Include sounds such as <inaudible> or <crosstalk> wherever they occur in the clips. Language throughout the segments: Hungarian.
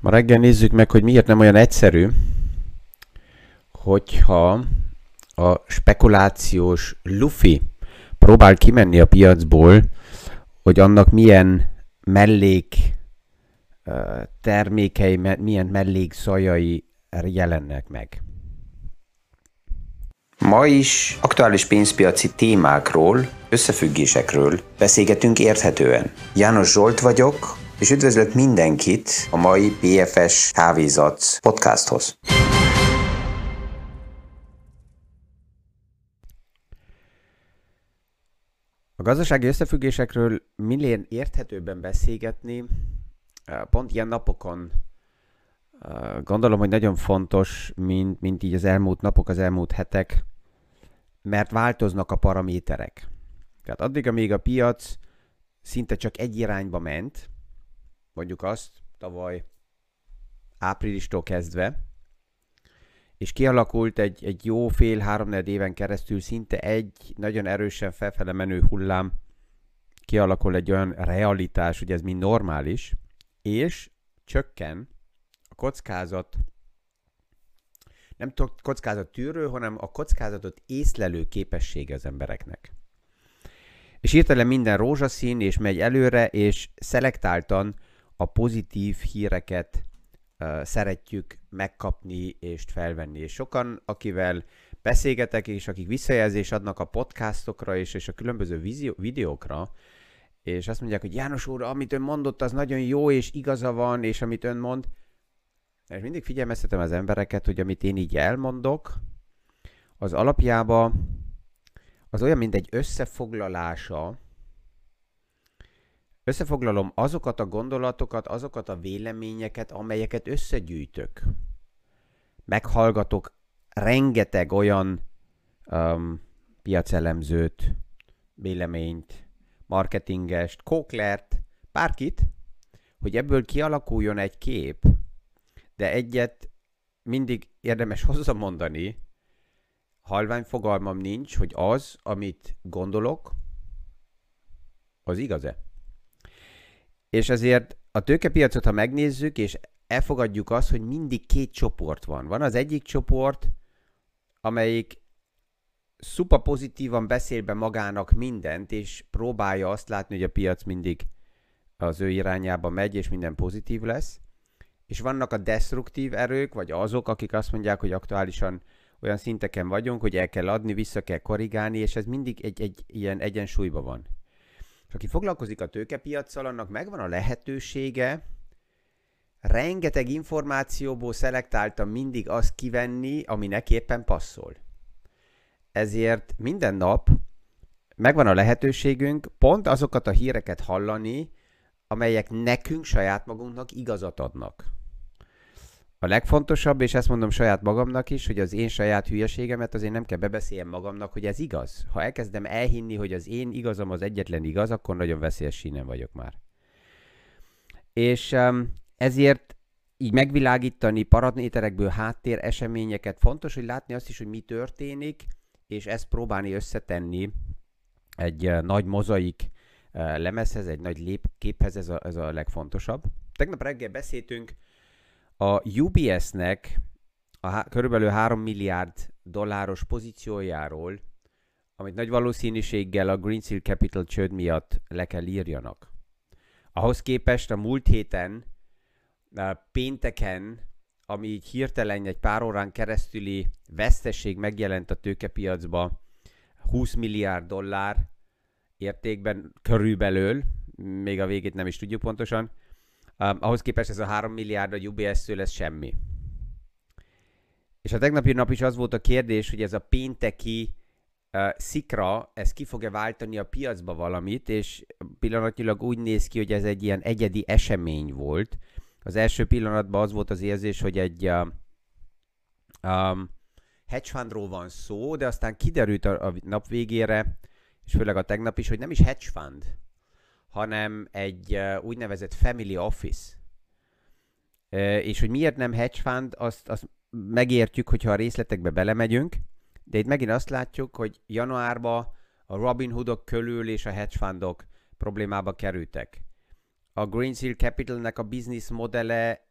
Ma reggel nézzük meg, hogy miért nem olyan egyszerű, hogyha a spekulációs lufi próbál kimenni a piacból, hogy annak milyen mellék termékei, milyen mellékszajai jelennek meg. Ma is aktuális pénzpiaci témákról, összefüggésekről beszélgetünk érthetően. János Zsolt vagyok, és üdvözlök mindenkit a mai PFS Kávézat podcasthoz. A gazdasági összefüggésekről minél érthetőbben beszélgetni, pont ilyen napokon gondolom, hogy nagyon fontos, mint, mint így az elmúlt napok, az elmúlt hetek, mert változnak a paraméterek. Tehát addig, amíg a piac szinte csak egy irányba ment, mondjuk azt tavaly áprilistól kezdve, és kialakult egy, egy jó fél három éven keresztül szinte egy nagyon erősen felfele menő hullám, kialakul egy olyan realitás, hogy ez mind normális, és csökken a kockázat, nem kockázat tűrő, hanem a kockázatot észlelő képessége az embereknek. És hirtelen minden rózsaszín, és megy előre, és szelektáltan a pozitív híreket uh, szeretjük megkapni és felvenni. És sokan, akivel beszélgetek, és akik visszajelzést adnak a podcastokra és, és a különböző vízió, videókra, és azt mondják, hogy János úr, amit ön mondott, az nagyon jó, és igaza van, és amit ön mond, és mindig figyelmeztetem az embereket, hogy amit én így elmondok, az alapjában az olyan, mint egy összefoglalása Összefoglalom azokat a gondolatokat, azokat a véleményeket, amelyeket összegyűjtök. Meghallgatok rengeteg olyan um, piacelemzőt, véleményt, marketingest, kóklert, bárkit, hogy ebből kialakuljon egy kép, de egyet mindig érdemes <laughs> hozzamondani, halvány fogalmam nincs, hogy az, amit gondolok, az igaz-e. És ezért a tőkepiacot, ha megnézzük, és elfogadjuk azt, hogy mindig két csoport van. Van az egyik csoport, amelyik szupa pozitívan beszél be magának mindent, és próbálja azt látni, hogy a piac mindig az ő irányába megy, és minden pozitív lesz. És vannak a destruktív erők, vagy azok, akik azt mondják, hogy aktuálisan olyan szinteken vagyunk, hogy el kell adni, vissza kell korrigálni, és ez mindig egy, egy ilyen egyensúlyban van. És aki foglalkozik a tőkepiacsal, annak megvan a lehetősége rengeteg információból szelektáltan mindig azt kivenni, ami neki éppen passzol. Ezért minden nap megvan a lehetőségünk pont azokat a híreket hallani, amelyek nekünk saját magunknak igazat adnak. A legfontosabb, és ezt mondom saját magamnak is, hogy az én saját hülyeségemet azért nem kell bebeszéljem magamnak, hogy ez igaz. Ha elkezdem elhinni, hogy az én igazam az egyetlen igaz, akkor nagyon veszélyes sínen vagyok már. És um, ezért így megvilágítani paraméterekből háttér eseményeket, fontos, hogy látni azt is, hogy mi történik, és ezt próbálni összetenni egy uh, nagy mozaik uh, lemezhez, egy nagy lépképhez, ez a, ez a legfontosabb. Tegnap reggel beszéltünk a UBS-nek a körülbelül 3 milliárd dolláros pozíciójáról, amit nagy valószínűséggel a Green Capital csőd miatt le kell írjanak. Ahhoz képest a múlt héten, a pénteken, ami így hirtelen egy pár órán keresztüli vesztesség megjelent a tőkepiacba, 20 milliárd dollár értékben körülbelül, még a végét nem is tudjuk pontosan, Um, ahhoz képest ez a 3 milliárd a UBS-től ez semmi. És a tegnapi nap is az volt a kérdés, hogy ez a pénteki uh, szikra, ez ki fog-e váltani a piacba valamit, és pillanatnyilag úgy néz ki, hogy ez egy ilyen egyedi esemény volt. Az első pillanatban az volt az érzés, hogy egy uh, um, hedge fundról van szó, de aztán kiderült a, a nap végére, és főleg a tegnap is, hogy nem is hedge fund, hanem egy úgynevezett family office. És hogy miért nem hedge fund, azt, azt megértjük, hogyha a részletekbe belemegyünk, de itt megint azt látjuk, hogy januárban a Robin Hoodok körül és a hedge fundok problémába kerültek. a Green Seal Capitalnek a business modele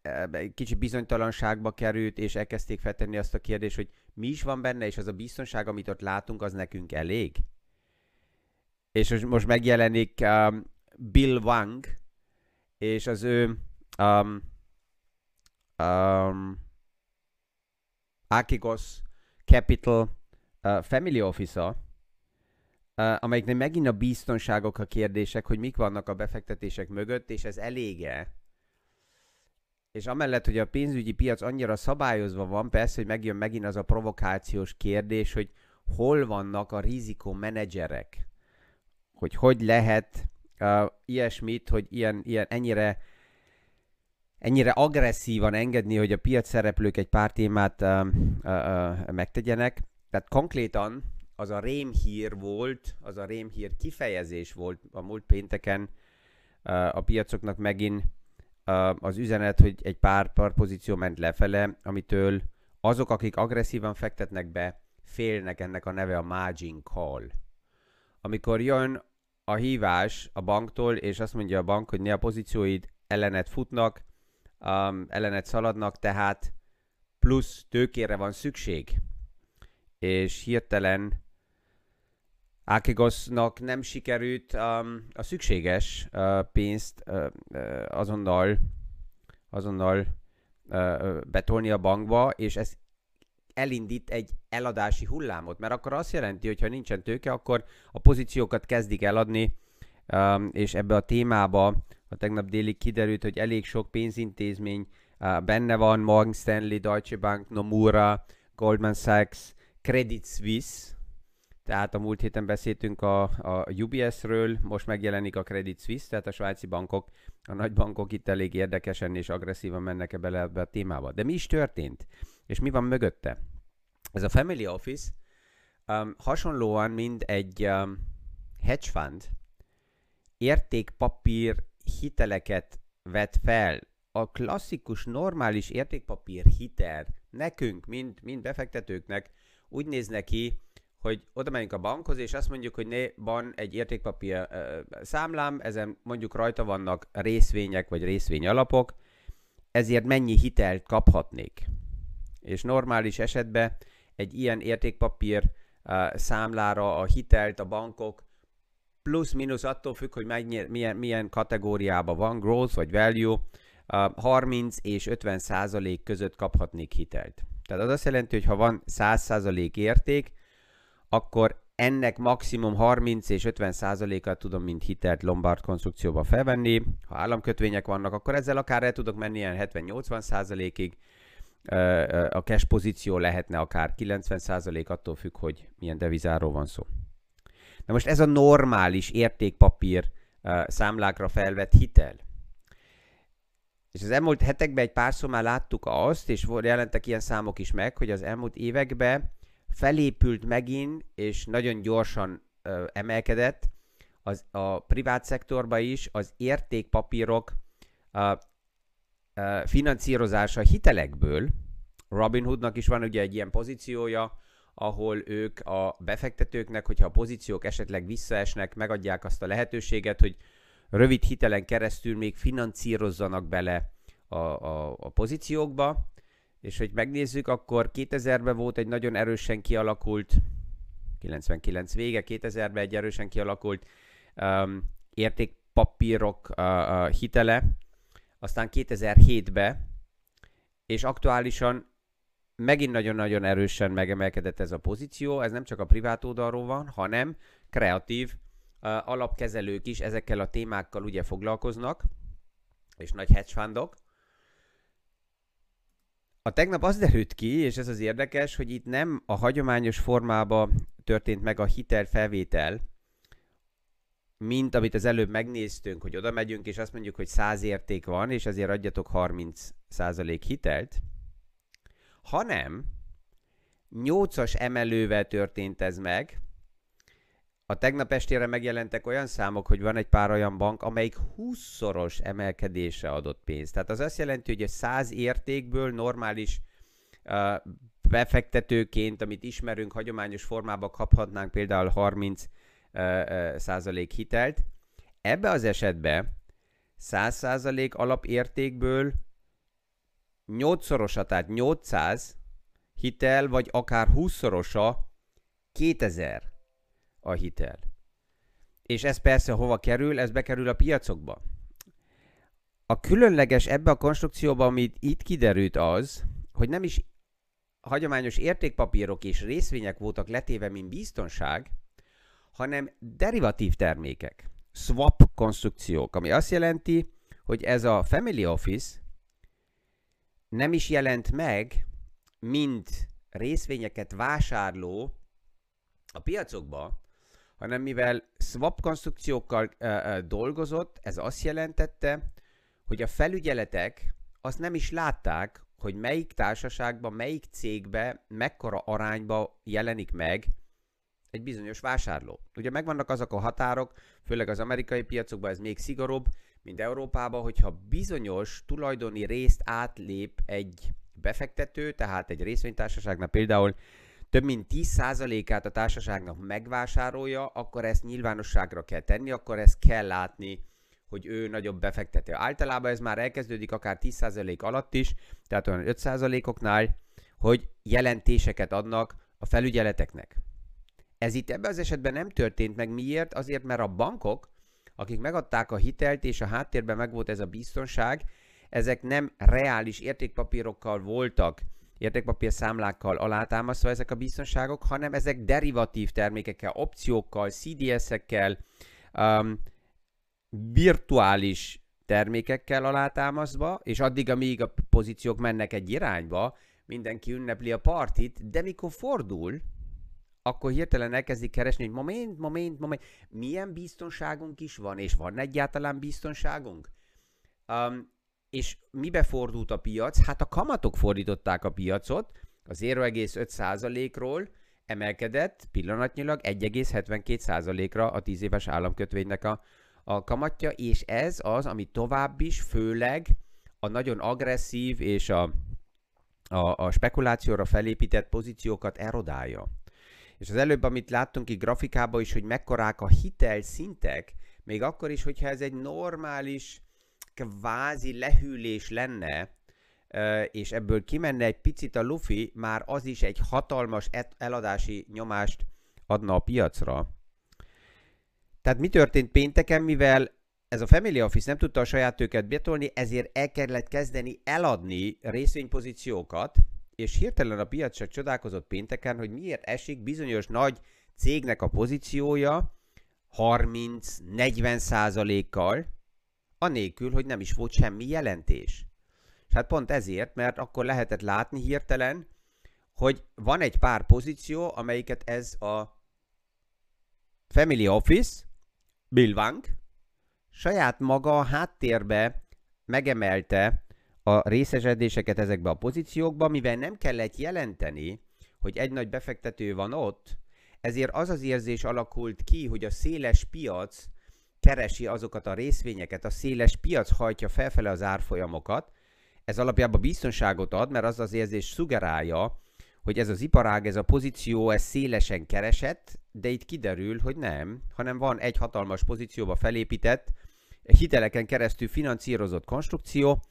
kicsi bizonytalanságba került, és elkezdték feltenni azt a kérdést, hogy mi is van benne, és az a biztonság, amit ott látunk, az nekünk elég? És most megjelenik um, Bill Wang, és az ő um, um, Akigos Capital uh, Family Officer, uh, amelyiknek megint a biztonságok a kérdések, hogy mik vannak a befektetések mögött, és ez elége. És amellett, hogy a pénzügyi piac annyira szabályozva van, persze, hogy megjön megint az a provokációs kérdés, hogy hol vannak a rizikó menedzserek. Hogy hogy lehet uh, ilyesmit, hogy ilyen, ilyen ennyire ennyire agresszívan engedni, hogy a piac szereplők egy pár témát uh, uh, uh, megtegyenek. Tehát konkrétan az a rémhír volt, az a rémhír kifejezés volt a múlt pénteken uh, a piacoknak megint uh, az üzenet, hogy egy pár, pár pozíció ment lefele, amitől azok, akik agresszívan fektetnek be, félnek ennek a neve a margin call. Amikor jön a hívás a banktól, és azt mondja a bank, hogy ne a pozícióid ellenet futnak, um, ellenet szaladnak, tehát plusz tőkére van szükség. És hirtelen Ákigosnak nem sikerült um, a szükséges uh, pénzt uh, uh, azonnal, azonnal uh, betolni a bankba, és ez elindít egy eladási hullámot, mert akkor azt jelenti, hogy ha nincsen tőke, akkor a pozíciókat kezdik eladni, um, és ebbe a témába a tegnap déli kiderült, hogy elég sok pénzintézmény uh, benne van, Morgan Stanley, Deutsche Bank, Nomura, Goldman Sachs, Credit Suisse, tehát a múlt héten beszéltünk a, a UBS-ről, most megjelenik a Credit Suisse, tehát a svájci bankok, a nagy bankok itt elég érdekesen és agresszívan mennek ebbe bele ebbe a témába. De mi is történt? És mi van mögötte? Ez a Family Office um, hasonlóan, mint egy um, hedge fund, értékpapír hiteleket vet fel. A klasszikus, normális értékpapír hitel nekünk, mint, mint befektetőknek úgy néz neki, hogy oda megyünk a bankhoz, és azt mondjuk, hogy né, van egy értékpapír uh, számlám, ezen mondjuk rajta vannak részvények vagy részvény alapok, ezért mennyi hitelt kaphatnék. És normális esetben egy ilyen értékpapír számlára a hitelt a bankok plusz-minusz attól függ, hogy milyen, milyen kategóriában van, growth vagy value, uh, 30 és 50 százalék között kaphatnék hitelt. Tehát az azt jelenti, hogy ha van 100 százalék érték, akkor ennek maximum 30 és 50 százalékát tudom, mint hitelt Lombard konstrukcióba felvenni. Ha államkötvények vannak, akkor ezzel akár el tudok menni ilyen 70-80 százalékig. A cash pozíció lehetne akár 90 százalék, attól függ, hogy milyen devizáról van szó. Na most ez a normális értékpapír számlákra felvett hitel. És az elmúlt hetekben egy párszor már láttuk azt, és jelentek ilyen számok is meg, hogy az elmúlt években felépült megint, és nagyon gyorsan emelkedett az, a privát szektorban is az értékpapírok finanszírozása hitelekből. Robinhoodnak is van ugye egy ilyen pozíciója, ahol ők a befektetőknek, hogyha a pozíciók esetleg visszaesnek, megadják azt a lehetőséget, hogy rövid hitelen keresztül még finanszírozzanak bele a, a, a pozíciókba, és hogy megnézzük, akkor 2000-ben volt egy nagyon erősen kialakult, 99 vége, 2000-ben egy erősen kialakult um, értékpapírok uh, uh, hitele, aztán 2007-ben, és aktuálisan megint nagyon-nagyon erősen megemelkedett ez a pozíció, ez nem csak a privát oldalról van, hanem kreatív uh, alapkezelők is ezekkel a témákkal ugye foglalkoznak, és nagy hedge fundok, a tegnap az derült ki, és ez az érdekes, hogy itt nem a hagyományos formába történt meg a hitelfelvétel, mint amit az előbb megnéztünk, hogy oda megyünk, és azt mondjuk, hogy 100 érték van, és ezért adjatok 30% hitelt, hanem 8-as emelővel történt ez meg, a tegnap estére megjelentek olyan számok, hogy van egy pár olyan bank, amelyik 20-szoros emelkedésre adott pénzt. Tehát az azt jelenti, hogy a 100 értékből normális uh, befektetőként, amit ismerünk, hagyományos formában kaphatnánk például 30 uh, uh, százalék hitelt. Ebbe az esetben 100% alapértékből 8-szorosa, tehát 800 hitel, vagy akár 20-szorosa 2000 a hitel. És ez persze hova kerül? Ez bekerül a piacokba. A különleges ebbe a konstrukcióban, amit itt kiderült az, hogy nem is hagyományos értékpapírok és részvények voltak letéve, mint biztonság, hanem derivatív termékek, swap konstrukciók, ami azt jelenti, hogy ez a family office nem is jelent meg, mint részvényeket vásárló a piacokba, hanem mivel swap konstrukciókkal ö, ö, dolgozott, ez azt jelentette, hogy a felügyeletek azt nem is látták, hogy melyik társaságban, melyik cégbe, mekkora arányba jelenik meg egy bizonyos vásárló. Ugye megvannak azok a határok, főleg az amerikai piacokban ez még szigorúbb, mint Európában, hogyha bizonyos tulajdoni részt átlép egy befektető, tehát egy részvénytársaságnál például több mint 10%-át a társaságnak megvásárolja, akkor ezt nyilvánosságra kell tenni, akkor ezt kell látni, hogy ő nagyobb befektető. Általában ez már elkezdődik akár 10% alatt is, tehát olyan 5%-oknál, hogy jelentéseket adnak a felügyeleteknek. Ez itt ebben az esetben nem történt meg. Miért? Azért, mert a bankok, akik megadták a hitelt, és a háttérben megvolt ez a biztonság, ezek nem reális értékpapírokkal voltak, értékpapír számlákkal alátámasztva ezek a biztonságok, hanem ezek derivatív termékekkel, opciókkal, CDS-ekkel, um, virtuális termékekkel alátámasztva, és addig, amíg a pozíciók mennek egy irányba, mindenki ünnepli a partit, de mikor fordul, akkor hirtelen elkezdik keresni, hogy moment, moment, moment, milyen biztonságunk is van, és van egyáltalán biztonságunk? Um, és mibe fordult a piac? Hát a kamatok fordították a piacot, a 0,5%-ról emelkedett pillanatnyilag 1,72%-ra a 10 éves államkötvénynek a, a kamatja, és ez az, ami tovább is, főleg a nagyon agresszív és a, a, a spekulációra felépített pozíciókat erodálja. És az előbb, amit láttunk itt grafikában is, hogy mekkorák a hitel szintek, még akkor is, hogyha ez egy normális, kvázi lehűlés lenne, és ebből kimenne egy picit a lufi, már az is egy hatalmas eladási nyomást adna a piacra. Tehát mi történt pénteken, mivel ez a Family Office nem tudta a saját tőket betolni, ezért el kellett kezdeni eladni részvénypozíciókat, és hirtelen a piac csak csodálkozott pénteken, hogy miért esik bizonyos nagy cégnek a pozíciója 30-40 százalékkal, anélkül, hogy nem is volt semmi jelentés. És hát pont ezért, mert akkor lehetett látni hirtelen, hogy van egy pár pozíció, amelyiket ez a Family Office, Bill Wang, saját maga a háttérbe megemelte a részesedéseket ezekbe a pozíciókba, mivel nem kellett jelenteni, hogy egy nagy befektető van ott, ezért az az érzés alakult ki, hogy a széles piac keresi azokat a részvényeket, a széles piac hajtja felfele az árfolyamokat, ez alapjában biztonságot ad, mert az az érzés szugerálja, hogy ez az iparág, ez a pozíció, ez szélesen keresett, de itt kiderül, hogy nem, hanem van egy hatalmas pozícióba felépített, hiteleken keresztül finanszírozott konstrukció,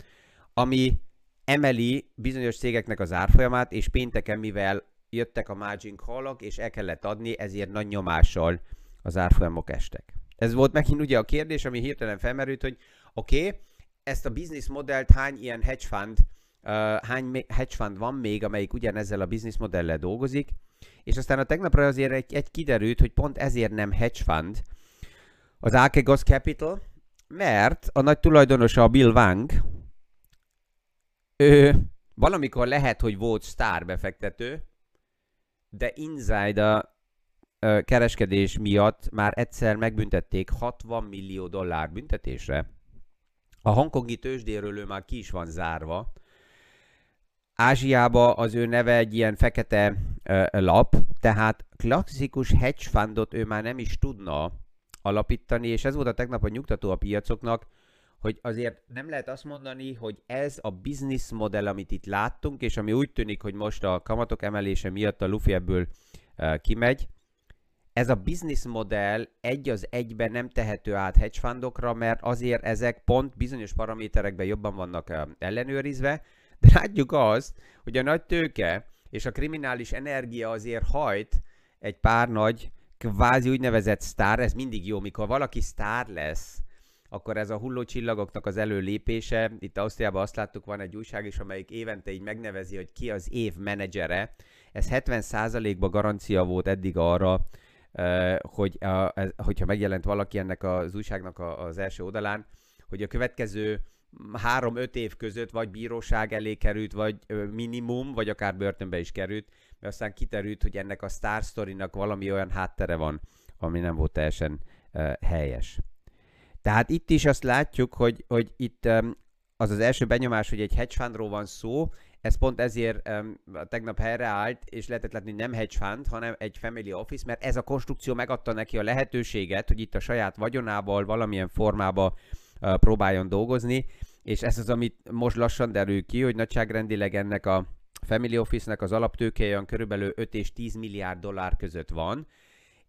ami emeli bizonyos cégeknek az árfolyamát, és pénteken, mivel jöttek a margin call és el kellett adni, ezért nagy nyomással az árfolyamok estek. Ez volt megint ugye a kérdés, ami hirtelen felmerült, hogy oké, okay, ezt a business modellt hány ilyen hedge fund, uh, hány hedge fund van még, amelyik ugyanezzel a business modellel dolgozik, és aztán a tegnapra azért egy, egy kiderült, hogy pont ezért nem hedge fund, az Archegos Capital, mert a nagy tulajdonosa a Bill Wang, ő valamikor lehet, hogy volt sztár befektető, de inside a kereskedés miatt már egyszer megbüntették 60 millió dollár büntetésre. A hongkongi tőzsdéről ő már ki is van zárva. Ázsiába az ő neve egy ilyen fekete lap, tehát klasszikus hedge fundot ő már nem is tudna alapítani, és ez volt a tegnap a nyugtató a piacoknak, hogy azért nem lehet azt mondani, hogy ez a business modell, amit itt láttunk, és ami úgy tűnik, hogy most a kamatok emelése miatt a Luffy ebből uh, kimegy, ez a business modell egy az egyben nem tehető át hedge fundokra, mert azért ezek pont bizonyos paraméterekben jobban vannak ellenőrizve, de látjuk azt, hogy a nagy tőke és a kriminális energia azért hajt egy pár nagy, kvázi úgynevezett sztár, ez mindig jó, mikor valaki sztár lesz, akkor ez a hullócsillagoknak az előlépése, itt Ausztriában azt láttuk, van egy újság is, amelyik évente így megnevezi, hogy ki az év menedzsere. Ez 70%-ba garancia volt eddig arra, hogy a, hogyha megjelent valaki ennek az újságnak az első oldalán, hogy a következő három-öt év között vagy bíróság elé került, vagy minimum, vagy akár börtönbe is került, mert aztán kiterült, hogy ennek a Star Story-nak valami olyan háttere van, ami nem volt teljesen helyes. Tehát itt is azt látjuk, hogy, hogy itt az az első benyomás, hogy egy hedge fundról van szó, ez pont ezért um, tegnap helyreállt, és lehetett látni, hogy nem hedge fund, hanem egy family office, mert ez a konstrukció megadta neki a lehetőséget, hogy itt a saját vagyonával valamilyen formába uh, próbáljon dolgozni, és ez az, amit most lassan derül ki, hogy nagyságrendileg ennek a Family Office-nek az alaptőkéje olyan körülbelül 5 és 10 milliárd dollár között van,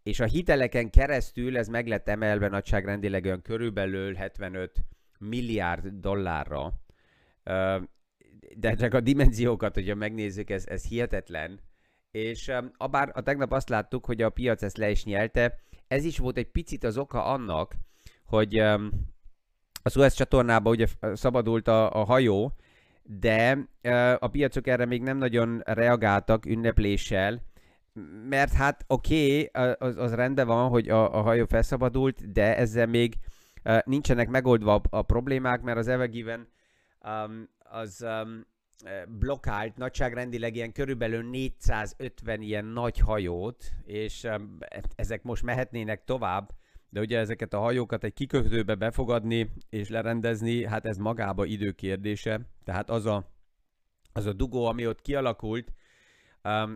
és a hiteleken keresztül ez meg lett emelve nagyságrendileg olyan körülbelül 75 milliárd dollárra. De csak a dimenziókat, hogyha megnézzük, ez, ez hihetetlen. És abár a tegnap azt láttuk, hogy a piac ezt le is nyelte, ez is volt egy picit az oka annak, hogy a Suez csatornába ugye szabadult a, a hajó, de a piacok erre még nem nagyon reagáltak ünnepléssel, mert hát oké, okay, az, az rendben van, hogy a, a hajó felszabadult, de ezzel még uh, nincsenek megoldva a, a problémák, mert az Evegiven um, az um, blokkált nagyságrendileg ilyen körülbelül 450 ilyen nagy hajót, és um, ezek most mehetnének tovább, de ugye ezeket a hajókat egy kikötőbe befogadni és lerendezni, hát ez magába időkérdése. Tehát az a, az a dugó, ami ott kialakult,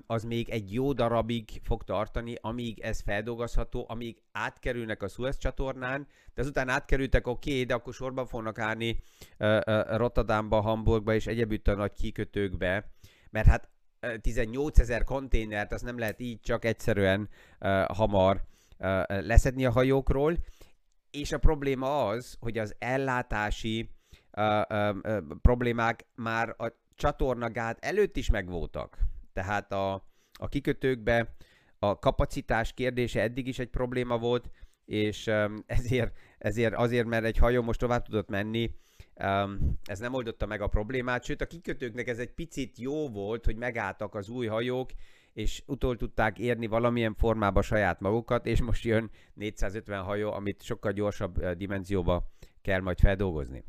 az még egy jó darabig fog tartani, amíg ez feldolgozható, amíg átkerülnek a Suez csatornán, de azután átkerültek, oké, okay, de akkor sorban fognak állni Rotterdamba, Hamburgba és egyebütt a nagy kikötőkbe, mert hát 18 ezer konténert, azt nem lehet így csak egyszerűen hamar leszedni a hajókról, és a probléma az, hogy az ellátási problémák már a csatornagát előtt is megvoltak. Tehát a, a kikötőkbe a kapacitás kérdése eddig is egy probléma volt, és um, <laughs> ezért, ezért azért, mert egy hajó most tovább tudott menni, um, ez nem oldotta meg a problémát, sőt a kikötőknek ez egy picit jó volt, hogy megálltak az új hajók, és utol tudták érni valamilyen formába saját magukat, és most jön 450 hajó, amit sokkal gyorsabb dimenzióba kell majd feldolgozni.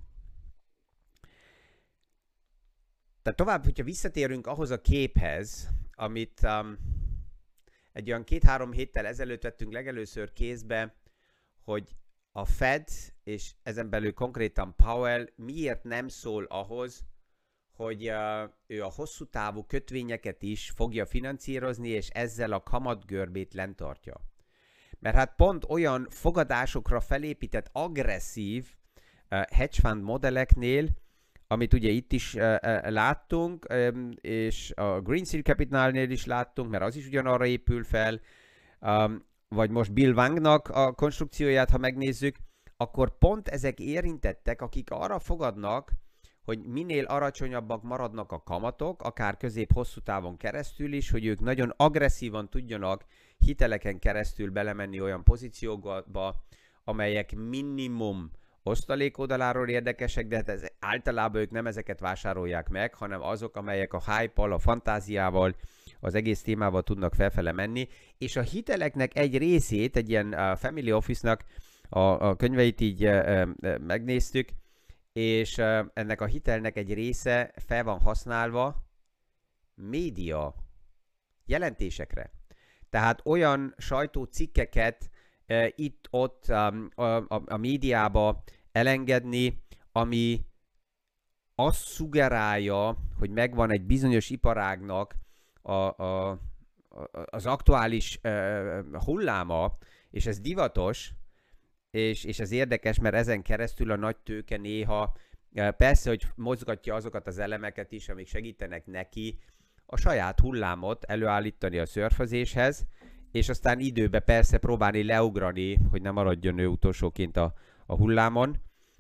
Tehát tovább, hogyha visszatérünk ahhoz a képhez, amit um, egy olyan két-három héttel ezelőtt vettünk legelőször kézbe, hogy a Fed, és ezen belül konkrétan Powell miért nem szól ahhoz, hogy uh, ő a hosszú távú kötvényeket is fogja finanszírozni, és ezzel a kamatgörbét lentartja. Mert hát pont olyan fogadásokra felépített agresszív uh, hedge fund modelleknél, amit ugye itt is uh, uh, láttunk, és a Green Seal Capitalnél is láttunk, mert az is ugyanarra épül fel, vagy most Bill Wangnak a konstrukcióját, ha megnézzük, akkor pont ezek érintettek, akik arra fogadnak, hogy minél alacsonyabbak maradnak a kamatok, akár közép-hosszú távon keresztül is, hogy ők nagyon agresszívan tudjanak hiteleken keresztül belemenni olyan pozíciókba, amelyek minimum osztalék oldaláról érdekesek, de hát ez, általában ők nem ezeket vásárolják meg, hanem azok, amelyek a hype a fantáziával, az egész témával tudnak felfele menni, és a hiteleknek egy részét, egy ilyen uh, family office-nak a, a könyveit így uh, uh, megnéztük, és uh, ennek a hitelnek egy része fel van használva média jelentésekre. Tehát olyan sajtócikkeket itt-ott a, a, a médiába elengedni, ami azt szugerálja, hogy megvan egy bizonyos iparágnak a, a, az aktuális hulláma, és ez divatos, és, és ez érdekes, mert ezen keresztül a nagy tőke néha persze, hogy mozgatja azokat az elemeket is, amik segítenek neki a saját hullámot előállítani a szörfözéshez, és aztán időbe persze próbálni leugrani, hogy ne maradjon ő utolsóként a, a hullámon.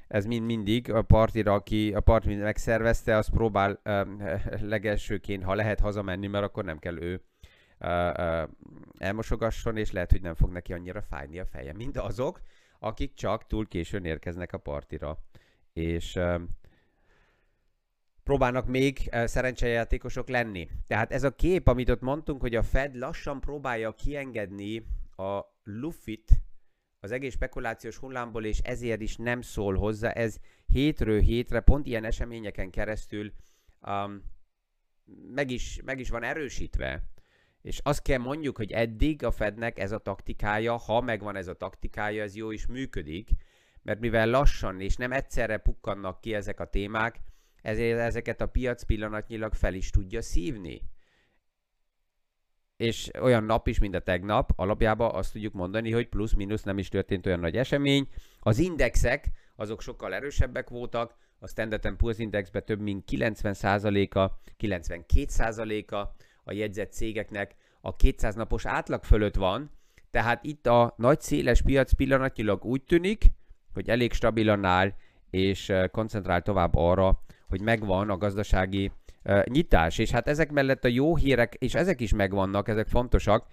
Ez mind mindig a partira, aki a part mind megszervezte, az próbál um, <laughs> legelsőként, ha lehet hazamenni, mert akkor nem kell ő uh, uh, elmosogasson, és lehet, hogy nem fog neki annyira fájni a feje, mint azok, akik csak túl későn érkeznek a partira. És um, próbálnak még szerencsejátékosok lenni. Tehát ez a kép, amit ott mondtunk, hogy a Fed lassan próbálja kiengedni a Luffit az egész spekulációs hullámból, és ezért is nem szól hozzá. Ez hétről hétre, pont ilyen eseményeken keresztül um, meg, is, meg is van erősítve. És azt kell mondjuk, hogy eddig a Fednek ez a taktikája, ha megvan ez a taktikája, ez jó is működik, mert mivel lassan és nem egyszerre pukkannak ki ezek a témák, ezért ezeket a piac pillanatnyilag fel is tudja szívni. És olyan nap is, mint a tegnap, alapjában azt tudjuk mondani, hogy plusz-minusz nem is történt olyan nagy esemény. Az indexek, azok sokkal erősebbek voltak, a Standard Poor's Indexben több mint 90%-a, 92%-a a jegyzett cégeknek a 200 napos átlag fölött van, tehát itt a nagy széles piac pillanatnyilag úgy tűnik, hogy elég stabilan áll, és koncentrál tovább arra, hogy megvan a gazdasági nyitás, és hát ezek mellett a jó hírek, és ezek is megvannak, ezek fontosak,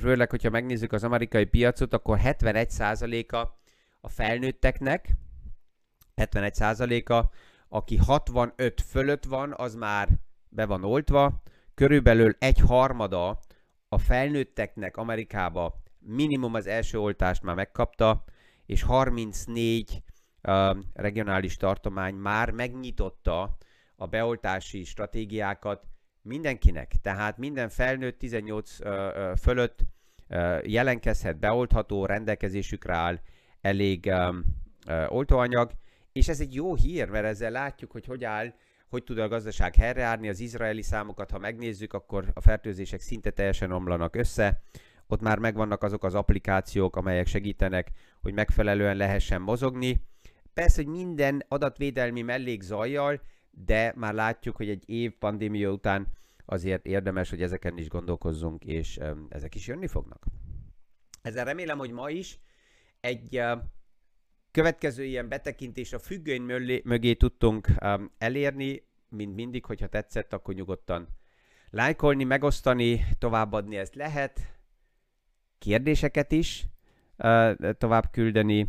főleg, hogyha megnézzük az amerikai piacot, akkor 71%-a a felnőtteknek, 71%-a, aki 65 fölött van, az már be van oltva, körülbelül egy harmada a felnőtteknek Amerikába minimum az első oltást már megkapta, és 34 regionális tartomány már megnyitotta a beoltási stratégiákat mindenkinek. Tehát minden felnőtt 18 fölött jelenkezhet, beoltható, rendelkezésükre áll elég oltóanyag, és ez egy jó hír, mert ezzel látjuk, hogy hogy áll, hogy tud a gazdaság helyreállni. Az izraeli számokat, ha megnézzük, akkor a fertőzések szinte teljesen omlanak össze. Ott már megvannak azok az applikációk, amelyek segítenek, hogy megfelelően lehessen mozogni Persze, hogy minden adatvédelmi mellékzajjal, de már látjuk, hogy egy év pandémia után azért érdemes, hogy ezeken is gondolkozzunk, és ezek is jönni fognak. Ezzel remélem, hogy ma is egy következő ilyen betekintés a függöny mögé, mögé tudtunk elérni, mint mindig, hogyha tetszett, akkor nyugodtan lájkolni, megosztani, továbbadni ezt lehet, kérdéseket is tovább küldeni,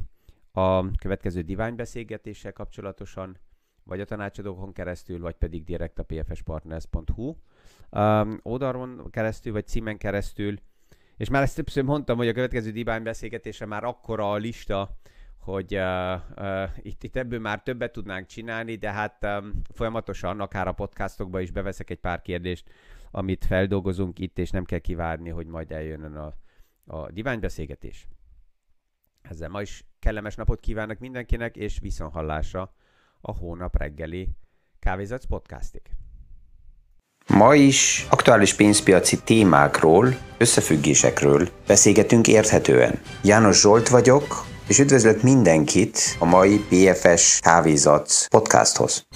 a következő diványbeszélgetéssel kapcsolatosan, vagy a tanácsadókon keresztül, vagy pedig direkt a pfspartners.hu um, oldalon keresztül, vagy címen keresztül. És már ezt többször mondtam, hogy a következő diványbeszélgetésre már akkora a lista, hogy uh, uh, itt, itt ebből már többet tudnánk csinálni, de hát um, folyamatosan, akár a podcastokba is beveszek egy pár kérdést, amit feldolgozunk itt, és nem kell kivárni, hogy majd eljön a, a diványbeszélgetés. Ezzel ma is kellemes napot kívánok mindenkinek, és viszonhallásra a hónap reggeli Kávézatsz podcastig. Ma is aktuális pénzpiaci témákról, összefüggésekről beszélgetünk érthetően. János Zsolt vagyok, és üdvözlök mindenkit a mai BFS Kávézatsz podcasthoz.